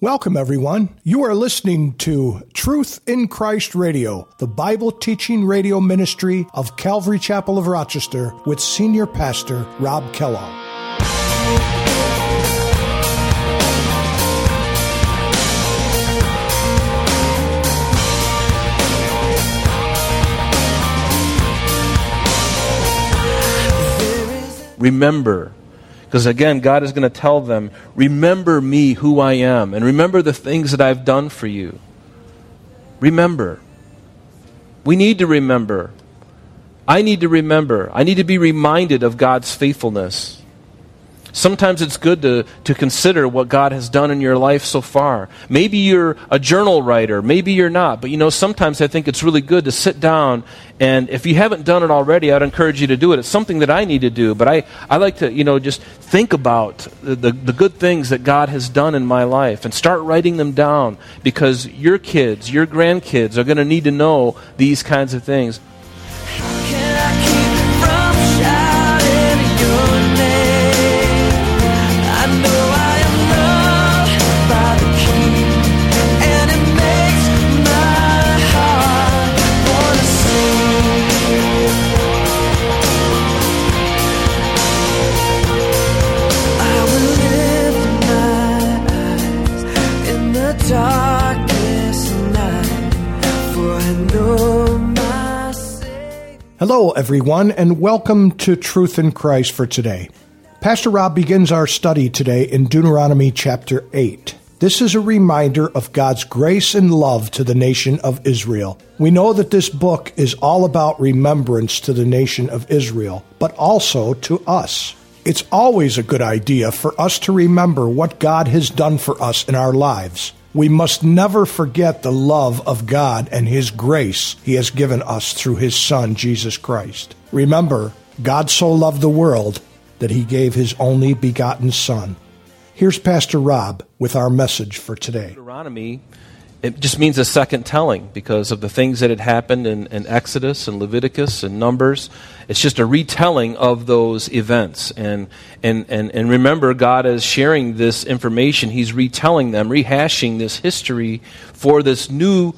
Welcome, everyone. You are listening to Truth in Christ Radio, the Bible teaching radio ministry of Calvary Chapel of Rochester with Senior Pastor Rob Kellogg. Remember, because again, God is going to tell them, Remember me, who I am, and remember the things that I've done for you. Remember. We need to remember. I need to remember. I need to be reminded of God's faithfulness. Sometimes it's good to, to consider what God has done in your life so far. Maybe you're a journal writer, maybe you're not, but you know, sometimes I think it's really good to sit down and if you haven't done it already, I'd encourage you to do it. It's something that I need to do, but I, I like to, you know, just think about the, the, the good things that God has done in my life and start writing them down because your kids, your grandkids are going to need to know these kinds of things. Hello, everyone, and welcome to Truth in Christ for today. Pastor Rob begins our study today in Deuteronomy chapter 8. This is a reminder of God's grace and love to the nation of Israel. We know that this book is all about remembrance to the nation of Israel, but also to us. It's always a good idea for us to remember what God has done for us in our lives. We must never forget the love of God and His grace He has given us through His Son, Jesus Christ. Remember, God so loved the world that He gave His only begotten Son. Here's Pastor Rob with our message for today. Deuteronomy it just means a second telling because of the things that had happened in, in, Exodus and Leviticus and Numbers. It's just a retelling of those events. And, and, and, and remember, God is sharing this information. He's retelling them, rehashing this history for this new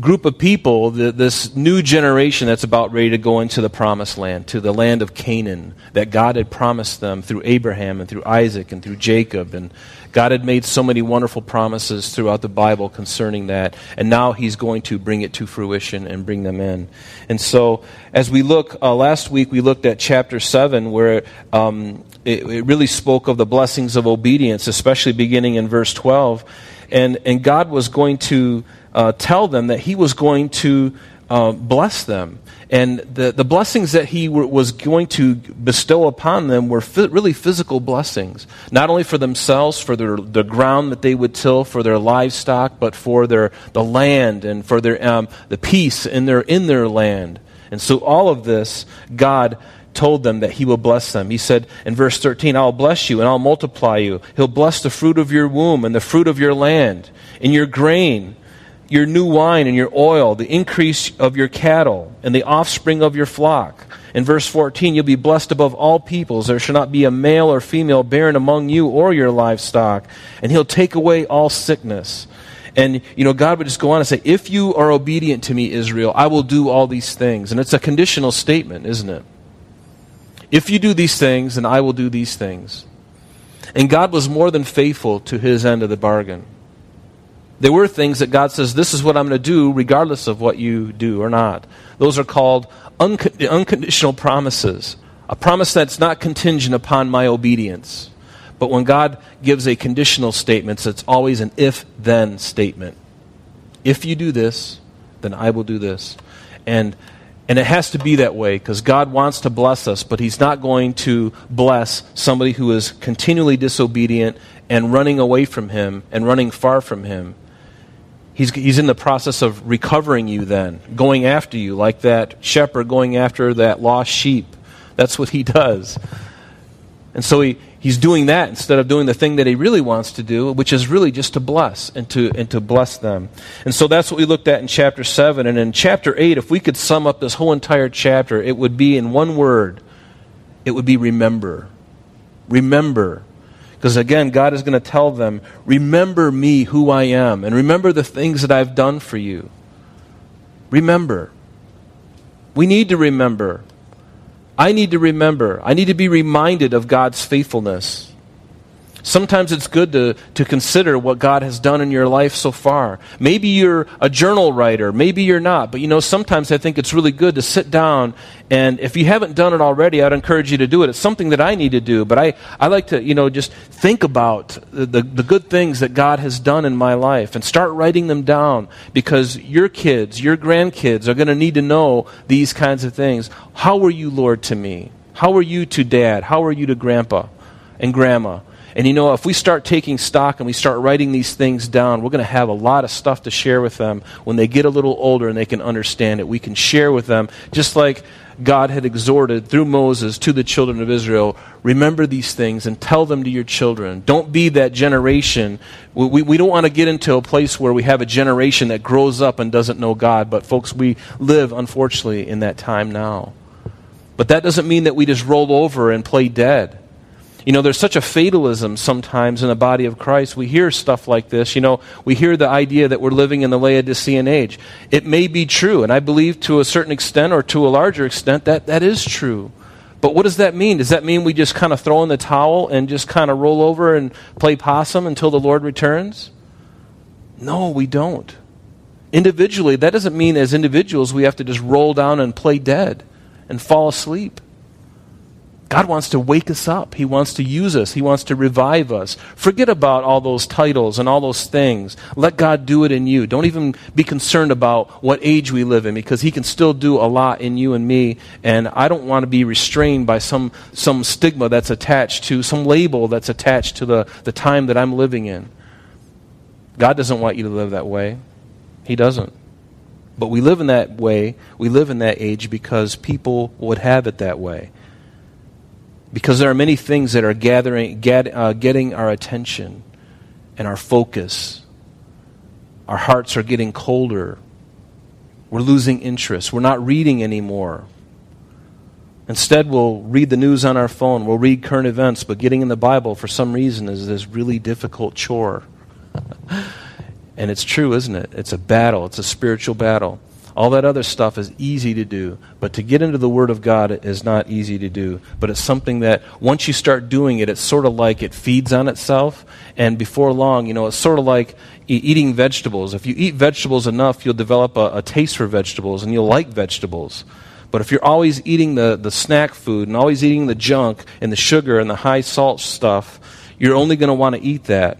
group of people, the, this new generation that's about ready to go into the promised land, to the land of Canaan that God had promised them through Abraham and through Isaac and through Jacob. And God had made so many wonderful promises throughout the Bible concerning that. And now He's going to bring it to fruition and bring them in. And so, as we look, uh, last week we looked at chapter 7, where um, it, it really spoke of the blessings of obedience, especially beginning in verse 12. And, and God was going to uh, tell them that he was going to uh, bless them. And the, the blessings that he w- was going to bestow upon them were fi- really physical blessings, not only for themselves, for their, the ground that they would till, for their livestock, but for their, the land and for their, um, the peace in their, in their land. And so all of this, God told them that he will bless them. He said in verse 13, I'll bless you and I'll multiply you. He'll bless the fruit of your womb and the fruit of your land, and your grain your new wine and your oil, the increase of your cattle, and the offspring of your flock. In verse 14, you'll be blessed above all peoples. There shall not be a male or female barren among you or your livestock. And he'll take away all sickness. And, you know, God would just go on and say, If you are obedient to me, Israel, I will do all these things. And it's a conditional statement, isn't it? If you do these things, then I will do these things. And God was more than faithful to his end of the bargain. There were things that God says, This is what I'm going to do, regardless of what you do or not. Those are called unconditional promises. A promise that's not contingent upon my obedience. But when God gives a conditional statement, it's always an if then statement. If you do this, then I will do this. And and it has to be that way because God wants to bless us, but He's not going to bless somebody who is continually disobedient and running away from Him and running far from Him. He's, he's in the process of recovering you then, going after you, like that shepherd going after that lost sheep. That's what he does. And so he, he's doing that instead of doing the thing that he really wants to do, which is really just to bless and to, and to bless them. And so that's what we looked at in chapter 7. And in chapter 8, if we could sum up this whole entire chapter, it would be in one word it would be remember. Remember. Because again, God is going to tell them, Remember me, who I am, and remember the things that I've done for you. Remember. We need to remember. I need to remember. I need to be reminded of God's faithfulness. Sometimes it's good to, to consider what God has done in your life so far. Maybe you're a journal writer, maybe you're not, but you know, sometimes I think it's really good to sit down and if you haven't done it already, I'd encourage you to do it. It's something that I need to do, but I, I like to, you know, just think about the, the, the good things that God has done in my life and start writing them down because your kids, your grandkids are going to need to know these kinds of things. How were you, Lord, to me? How were you to dad? How were you to grandpa and grandma? And you know, if we start taking stock and we start writing these things down, we're going to have a lot of stuff to share with them when they get a little older and they can understand it. We can share with them, just like God had exhorted through Moses to the children of Israel remember these things and tell them to your children. Don't be that generation. We, we, we, don't want to get into a place where we have a generation that grows up and doesn't know God, but folks, we live, unfortunately, in that time now. But that doesn't mean that we just roll over and play dead. You know, there's such a fatalism sometimes in the body of Christ. We hear stuff like this. You know, we hear the idea that we're living in the Laodicean age. It may be true, and I believe to a certain extent or to a larger extent that that is true. But what does that mean? Does that mean we just kind of throw in the towel and just kind of roll over and play possum until the Lord returns? No, we don't. Individually, that doesn't mean as individuals we have to just roll down and play dead and fall asleep. God wants to wake us up. He wants to use us. He wants to revive us. Forget about all those titles and all those things. Let God do it in you. Don't even be concerned about what age we live in because He can still do a lot in you and me. And I don't want to be restrained by some, some stigma that's attached to, some label that's attached to the, the time that I'm living in. God doesn't want you to live that way. He doesn't. But we live in that way. We live in that age because people would have it that way. Because there are many things that are gathering, get, uh, getting our attention and our focus. Our hearts are getting colder. We're losing interest. We're not reading anymore. Instead, we'll read the news on our phone, we'll read current events, but getting in the Bible for some reason is this really difficult chore. and it's true, isn't it? It's a battle, it's a spiritual battle. All that other stuff is easy to do, but to get into the Word of God is not easy to do. But it's something that once you start doing it, it's sort of like it feeds on itself. And before long, you know, it's sort of like eating vegetables. If you eat vegetables enough, you'll develop a, a taste for vegetables and you'll like vegetables. But if you're always eating the, the snack food and always eating the junk and the sugar and the high salt stuff, you're only going to want to eat that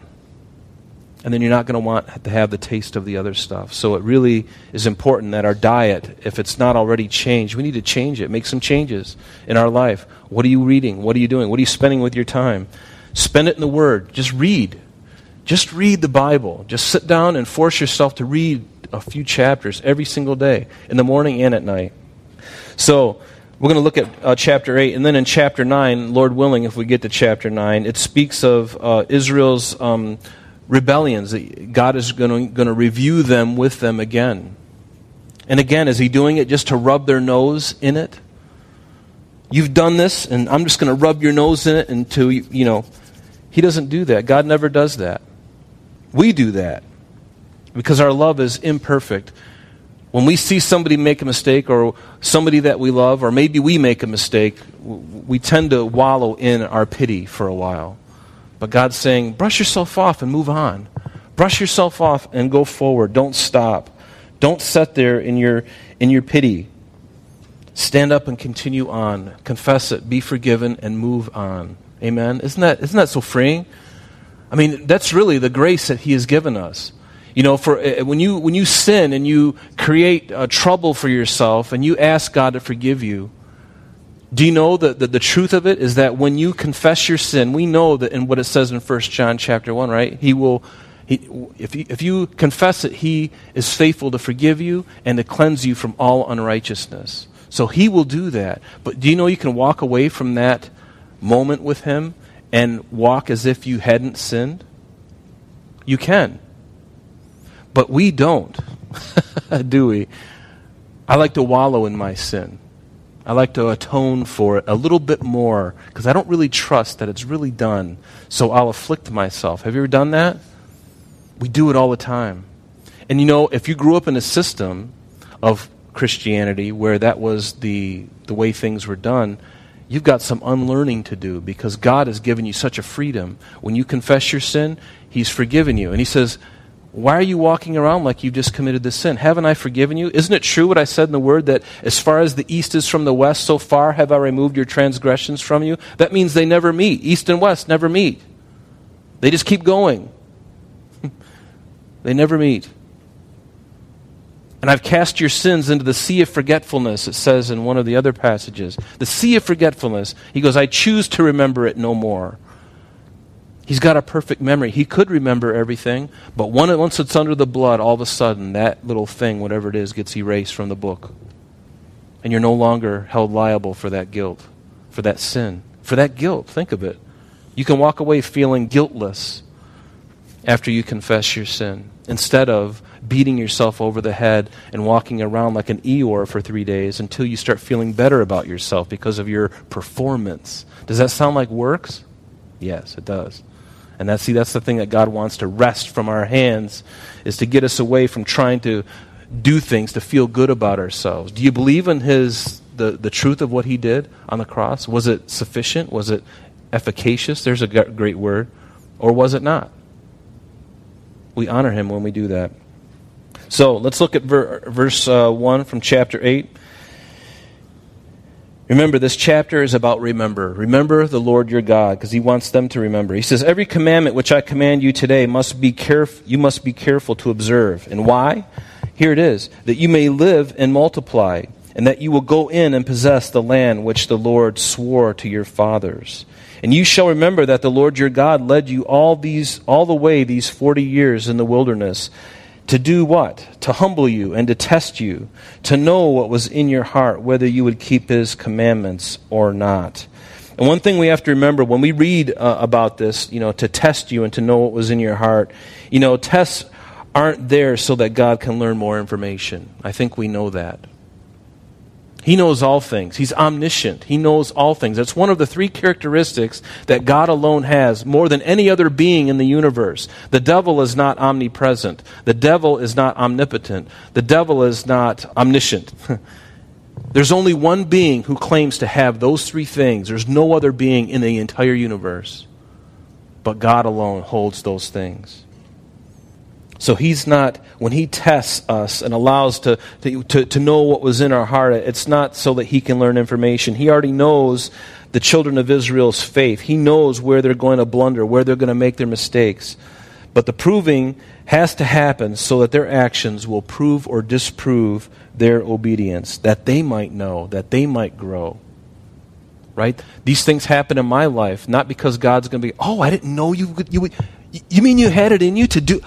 and then you're not going to want to have the taste of the other stuff. So it really is important that our diet, if it's not already changed, we need to change it, make some changes in our life. What are you reading? What are you doing? What are you spending with your time? Spend it in the Word. Just read. Just read the Bible. Just sit down and force yourself to read a few chapters every single day, in the morning and at night. So, we're going to look at uh, chapter 8, and then in chapter 9, Lord willing, if we get to chapter 9, it speaks of uh, Israel's um, rebellions. God is going to, review them with them again. And again, is He doing it just to rub their nose in it? You've done this, and I'm just going to rub your nose in it until, you, you know. He doesn't do that. God never does that. We do that because our love is imperfect. When we see somebody make a mistake, or somebody that we love, or maybe we make a mistake, we tend to wallow in our pity for a while. But God's saying, brush yourself off and move on. Brush yourself off and go forward. Don't stop. Don't sit there in your, in your pity. Stand up and continue on. Confess it, be forgiven, and move on. Amen. Isn't that, isn't that so freeing? I mean, that's really the grace that He has given us. You know, for, uh, when, you, when you sin and you create uh, trouble for yourself and you ask God to forgive you, do you know that the, the truth of it is that when you confess your sin, we know that in what it says in 1 John chapter 1, right? He will, he, if, you, if you confess it, he is faithful to forgive you and to cleanse you from all unrighteousness. So he will do that. But do you know you can walk away from that moment with him and walk as if you hadn't sinned? You can. But we don't, do we? I like to wallow in my sin. I like to atone for it a little bit more because I don't really trust that it's really done. So I'll afflict myself. Have you ever done that? We do it all the time. And you know, if you grew up in a system of Christianity where that was the, the way things were done, you've got some unlearning to do because God has given you such a freedom. When you confess your sin, He's forgiven you. And He says, Why are you walking around like you've just committed this sin? Haven't I forgiven you? Isn't it true what I said in the Word that as far as the east is from the west, so far have I removed your transgressions from you? That means they never meet. East and west never meet. They just keep going. they never meet. And I've cast your sins into the sea of forgetfulness, it says in one of the other passages. The sea of forgetfulness. He goes, I choose to remember it no more. He's got a perfect memory. He could remember everything, but once it's under the blood, all of a sudden, that little thing, whatever it is, gets erased from the book. And you're no longer held liable for that guilt, for that sin, for that guilt. Think of it. You can walk away feeling guiltless after you confess your sin instead of beating yourself over the head and walking around like an Eeyore for three days until you start feeling better about yourself because of your performance. Does that sound like works? Yes, it does. And that's see that's the thing that God wants to wrest from our hands is to get us away from trying to do things to feel good about ourselves. Do you believe in his the, the truth of what he did on the cross? Was it sufficient? Was it efficacious? There's a great word. Or was it not? We honor him when we do that. So let's look at ver- verse uh, 1 from chapter 8. Remember, this chapter is about remember. Remember the Lord your God, because he wants them to remember. He says, Every commandment which I command you today must be caref- you must be careful to observe. And why? Here it is that you may live and multiply, and that you will go in and possess the land which the Lord swore to your fathers. And you shall remember that the Lord your God led you all these all the way these forty years in the wilderness to do what? To humble you and to test you, to know what was in your heart, whether you would keep his commandments or not. And one thing we have to remember when we read uh, about this, you know, to test you and to know what was in your heart, you know, tests aren't there so that God can learn more information. I think we know that. He knows all things. He's omniscient. He knows all things. That's one of the three characteristics that God alone has more than any other being in the universe. The devil is not omnipresent. The devil is not omnipotent. The devil is not omniscient. There's only one being who claims to have those three things. There's no other being in the entire universe. But God alone holds those things. So he's not, when he tests us and allows to, to, to, to, know what was in our heart, it's not so that he can learn information. He already knows the children of Israel's faith. He knows where they're going to blunder, where they're going to make their mistakes. But the proving has to happen so that their actions will prove or disprove their obedience, that they might know, that they might grow. Right? These things happen in my life, not because God's going to be, oh, I didn't know you, you, you mean you had it in you to do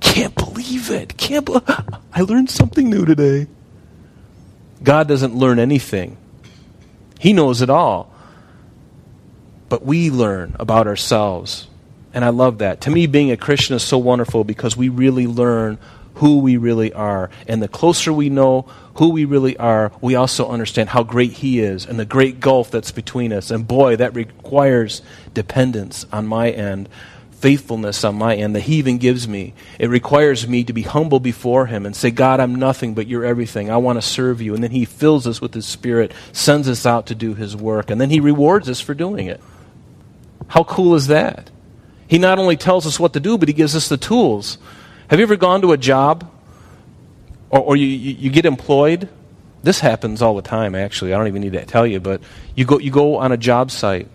can't believe it. Can't be- I learned something new today. God doesn't learn anything. He knows it all. But we learn about ourselves. And I love that. To me, being a Christian is so wonderful because we really learn who we really are. And the closer we know who we really are, we also understand how great He is and the great gulf that's between us. And boy, that requires dependence on my end faithfulness on my end that He even gives me. It requires me to be humble before Him and say, God, I'm nothing, but you're everything. I want to serve you. And then He fills us with His Spirit, sends us out to do His work, and then He rewards us for doing it. How cool is that? He not only tells us what to do, but He gives us the tools. Have you ever gone to a job or, or you, you, you get employed? This happens all the time, actually. I don't even need to tell you, but you go, you go on a job site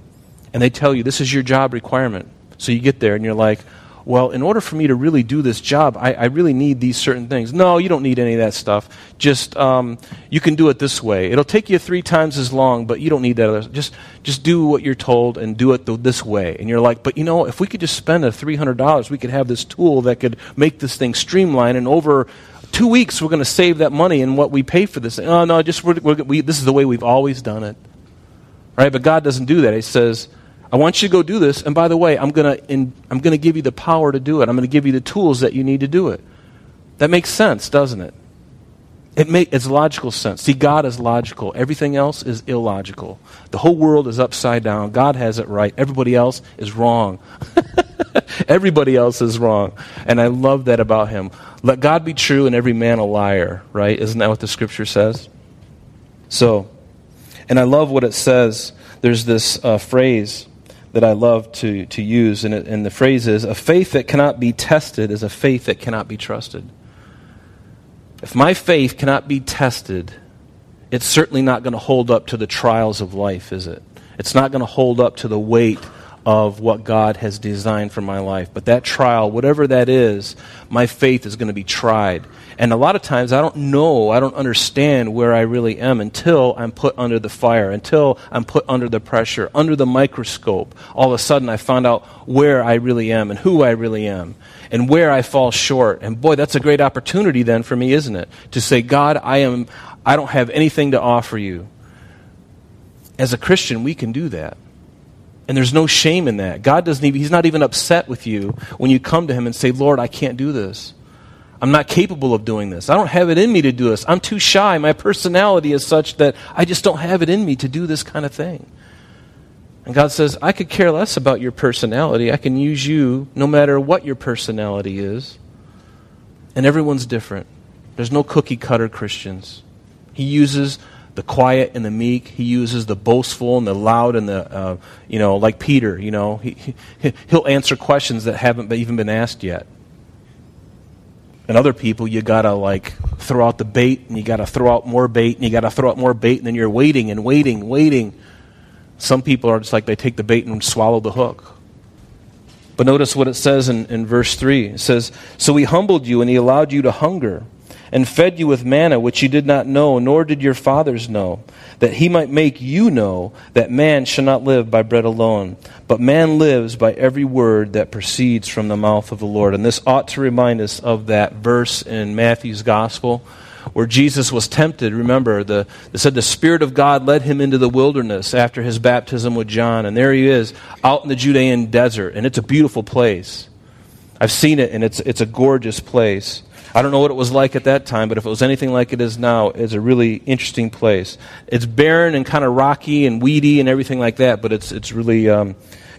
and they tell you this is your job requirement so you get there and you're like, well, in order for me to really do this job, I, I, really need these certain things. No, you don't need any of that stuff. Just um, you can do it this way. It'll take you three times as long, but you don't need that. Other, just just do what you're told and do it this way. And you're like, but you know, if we could just spend a three hundred dollars, we could have this tool that could make this thing streamline. And over two weeks, we're going to save that money and what we pay for this. Oh no, just we're, we're, we, this is the way we've always done it. Right? But God doesn't do that. He says I want you to go do this, and by the way, I'm going to I'm going to give you the power to do it. I'm going to give you the tools that you need to do it. That makes sense, doesn't it? It make, it's logical sense. See, God is logical. Everything else is illogical. The whole world is upside down. God has it right. Everybody else is wrong. Everybody else is wrong. And I love that about him. Let God be true and every man a liar, right? Isn't that what the scripture says? So, and I love what it says. There's this uh, phrase that I love to, to use, and, and the phrase is A faith that cannot be tested is a faith that cannot be trusted. If my faith cannot be tested, it's certainly not going to hold up to the trials of life, is it? It's not going to hold up to the weight of what God has designed for my life. But that trial, whatever that is, my faith is going to be tried. And a lot of times I don't know, I don't understand where I really am until I'm put under the fire, until I'm put under the pressure, under the microscope. All of a sudden I find out where I really am and who I really am and where I fall short. And boy, that's a great opportunity then for me, isn't it? To say, God, I am I don't have anything to offer you. As a Christian, we can do that. And there's no shame in that. God doesn't even, He's not even upset with you when you come to Him and say, Lord, I can't do this. I'm not capable of doing this. I don't have it in me to do this. I'm too shy. My personality is such that I just don't have it in me to do this kind of thing. And God says, I could care less about your personality. I can use you no matter what your personality is. And everyone's different. There's no cookie cutter Christians. He uses the quiet and the meek. He uses the boastful and the loud and the, uh, you know, like Peter, you know. He, he, he'll answer questions that haven't even been asked yet. And other people, you got to, like, throw out the bait and you got to throw out more bait and you got to throw out more bait and then you're waiting and waiting, waiting. Some people are just like they take the bait and swallow the hook. But notice what it says in, in verse 3. It says, So he humbled you and he allowed you to hunger and fed you with manna which you did not know, nor did your fathers know, that he might make you know that man shall not live by bread alone, but man lives by every word that proceeds from the mouth of the Lord. And this ought to remind us of that verse in Matthew's gospel where Jesus was tempted. Remember, the, said the Spirit of God led him into the wilderness after his baptism with John. And there he is out in the Judean desert. And it's a beautiful place. I've seen it, and it's, it's a gorgeous place. I don't know what it was like at that time, but if it was anything like it is now, it's a really interesting place. It's barren and kind of rocky and weedy and everything like that, but it's, it's really um,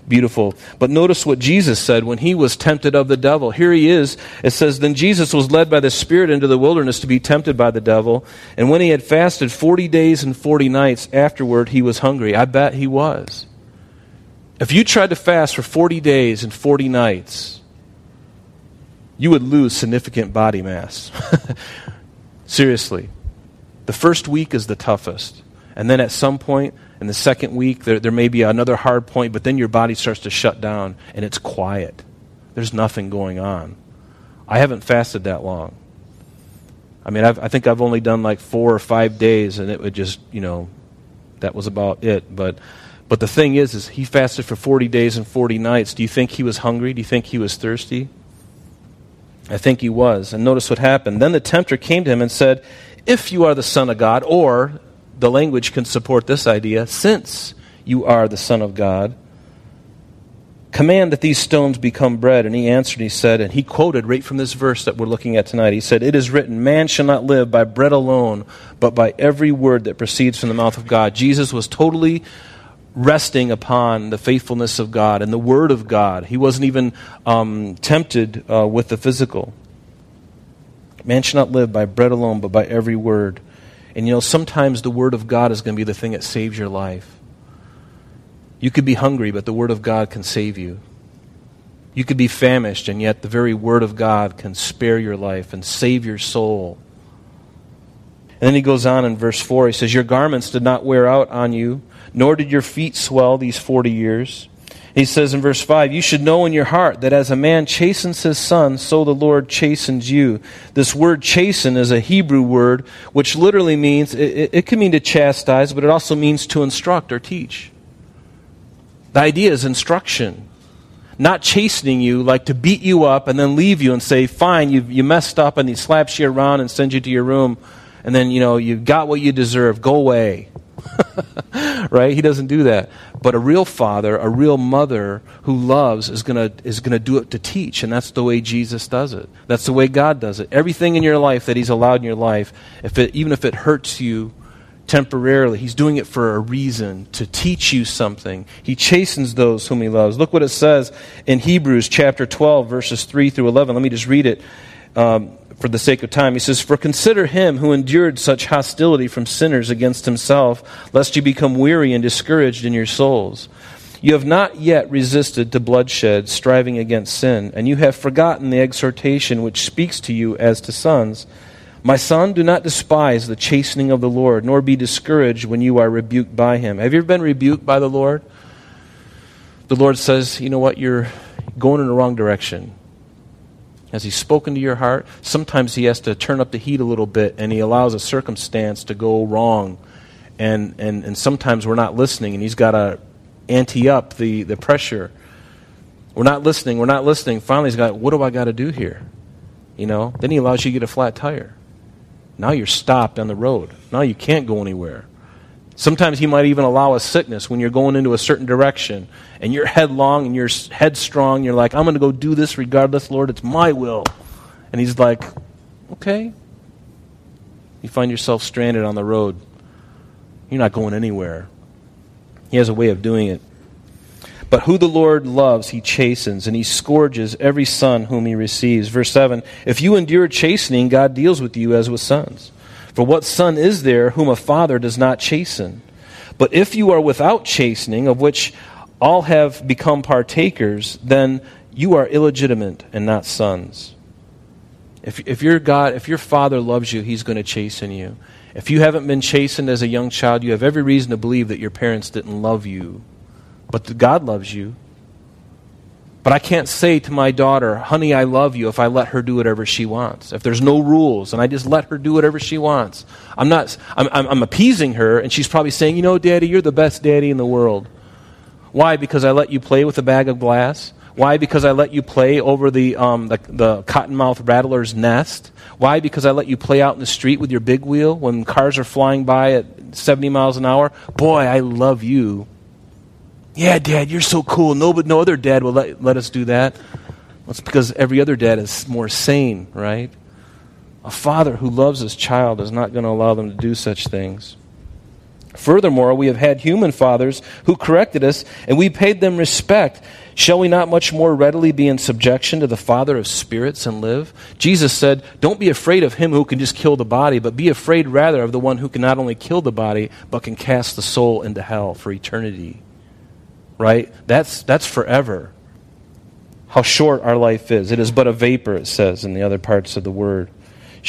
beautiful. But notice what Jesus said when he was tempted of the devil. Here he is. It says, Then Jesus was led by the Spirit into the wilderness to be tempted by the devil. And when he had fasted 40 days and 40 nights afterward, he was hungry. I bet he was. If you tried to fast for 40 days and 40 nights, you would lose significant body mass. Seriously. The first week is the toughest. And then at some point, in the second week, there, there may be another hard point, but then your body starts to shut down and it's quiet. There's nothing going on. I haven't fasted that long. I mean, I've, i think I've only done like four or five days, and it would just, you know, that was about it. But, but the thing is, is he fasted for 40 days and 40 nights. Do you think he was hungry? Do you think he was thirsty? I think he was. And notice what happened. Then the tempter came to him and said, If you are the Son of God, or the language can support this idea, since you are the Son of God, command that these stones become bread. And he answered, he said, and he quoted right from this verse that we're looking at tonight. He said, It is written, Man shall not live by bread alone, but by every word that proceeds from the mouth of God. Jesus was totally resting upon the faithfulness of God and the Word of God. He wasn't even um, tempted uh, with the physical. Man should not live by bread alone, but by every word. And you know, sometimes the Word of God is going to be the thing that saves your life. You could be hungry, but the Word of God can save you. You could be famished, and yet the very Word of God can spare your life and save your soul. And then he goes on in verse 4. He says, Your garments did not wear out on you nor did your feet swell these 40 years. He says in verse 5, You should know in your heart that as a man chastens his son, so the Lord chastens you. This word chasten is a Hebrew word which literally means, it, it can mean to chastise, but it also means to instruct or teach. The idea is instruction. Not chastening you, like to beat you up and then leave you and say, Fine, you, you messed up, and he slaps you around and sends you to your room, and then, you know, you got what you deserve, go away. right? He doesn't do that. But a real father, a real mother who loves is going to is going to do it to teach, and that's the way Jesus does it. That's the way God does it. Everything in your life that he's allowed in your life, if it even if it hurts you temporarily, he's doing it for a reason to teach you something. He chastens those whom he loves. Look what it says in Hebrews chapter 12 verses 3 through 11. Let me just read it. Um, for the sake of time. He says, For consider him who endured such hostility from sinners against himself, lest you become weary and discouraged in your souls. You have not yet resisted to bloodshed, striving against sin, and you have forgotten the exhortation which speaks to you as to sons. My son, do not despise the chastening of the Lord, nor be discouraged when you are rebuked by him. Have you ever been rebuked by the Lord? The Lord says, You know what? You're going in the wrong direction. Has He spoken to your heart? Sometimes He has to turn up the heat a little bit and He allows a circumstance to go wrong. And, and, and sometimes we're not listening and He's got to ante up the, the pressure. We're not listening, we're not listening. Finally, He's got, what do I got to do here? You know? Then He allows you to get a flat tire. Now you're stopped on the road. Now you can't go anywhere. Sometimes he might even allow a sickness when you're going into a certain direction and you're headlong and you're headstrong. You're like, I'm going to go do this regardless, Lord. It's my will. And he's like, okay. You find yourself stranded on the road. You're not going anywhere. He has a way of doing it. But who the Lord loves, he chastens, and he scourges every son whom he receives. Verse 7 If you endure chastening, God deals with you as with sons. For what son is there whom a father does not chasten? But if you are without chastening, of which all have become partakers, then you are illegitimate and not sons. If, if your God, if your father loves you, he's going to chasten you. If you haven't been chastened as a young child, you have every reason to believe that your parents didn't love you. But God loves you. But I can't say to my daughter, honey, I love you if I let her do whatever she wants. If there's no rules and I just let her do whatever she wants. I'm not, I'm, I'm, I'm, appeasing her and she's probably saying, you know, daddy, you're the best daddy in the world. Why? Because I let you play with a bag of glass? Why? Because I let you play over the, um, the, the cottonmouth rattler's nest? Why? Because I let you play out in the street with your big wheel when cars are flying by at 70 miles an hour? Boy, I love you yeah, Dad, you're so cool. No, but no other dad will let, let us do that. Well, it's because every other dad is more sane, right? A father who loves his child is not going to allow them to do such things. Furthermore, we have had human fathers who corrected us, and we paid them respect. Shall we not much more readily be in subjection to the Father of spirits and live? Jesus said, Don't be afraid of him who can just kill the body, but be afraid rather of the one who can not only kill the body, but can cast the soul into hell for eternity right? That's, that's forever. How short our life is. It is but a vapor, it says in the other parts of the word.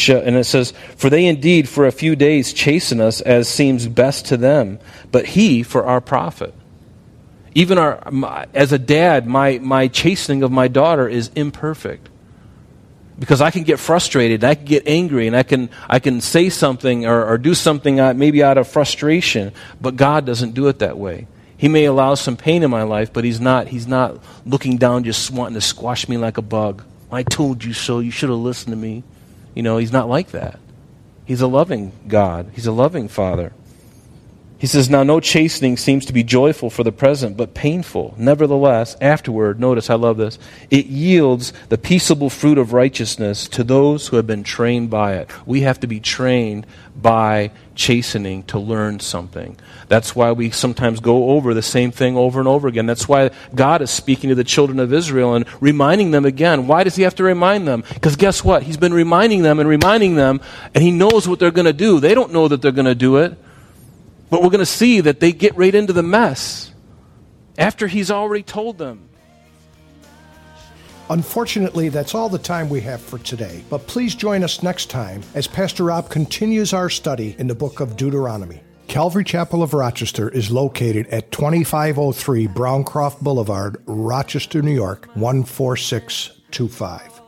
And it says, For they indeed for a few days chasten us as seems best to them, but he for our profit. Even our, my, as a dad, my, my chastening of my daughter is imperfect. Because I can get frustrated, I can get angry, and I can, I can say something or, or do something uh, maybe out of frustration, but God doesn't do it that way. He may allow some pain in my life, but he's not, he's not looking down just wanting to squash me like a bug. I told you so. You should have listened to me. You know, he's not like that. He's a loving God. He's a loving Father. He says, Now no chastening seems to be joyful for the present, but painful. Nevertheless, afterward, notice, I love this, it yields the peaceable fruit of righteousness to those who have been trained by it. We have to be trained by chastening to learn something. That's why we sometimes go over the same thing over and over again. That's why God is speaking to the children of Israel and reminding them again. Why does He have to remind them? Because guess what? He's been reminding them and reminding them, and He knows what they're going to do. They don't know that they're going to do it. But we're going to see that they get right into the mess after he's already told them. Unfortunately, that's all the time we have for today. But please join us next time as Pastor Rob continues our study in the book of Deuteronomy. Calvary Chapel of Rochester is located at 2503 Browncroft Boulevard, Rochester, New York 14625.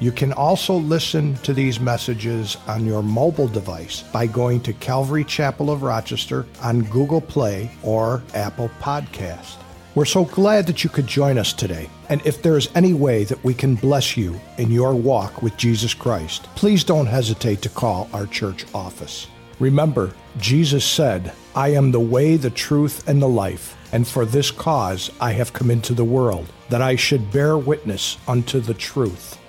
You can also listen to these messages on your mobile device by going to Calvary Chapel of Rochester on Google Play or Apple Podcast. We're so glad that you could join us today. And if there is any way that we can bless you in your walk with Jesus Christ, please don't hesitate to call our church office. Remember, Jesus said, I am the way, the truth, and the life, and for this cause I have come into the world, that I should bear witness unto the truth.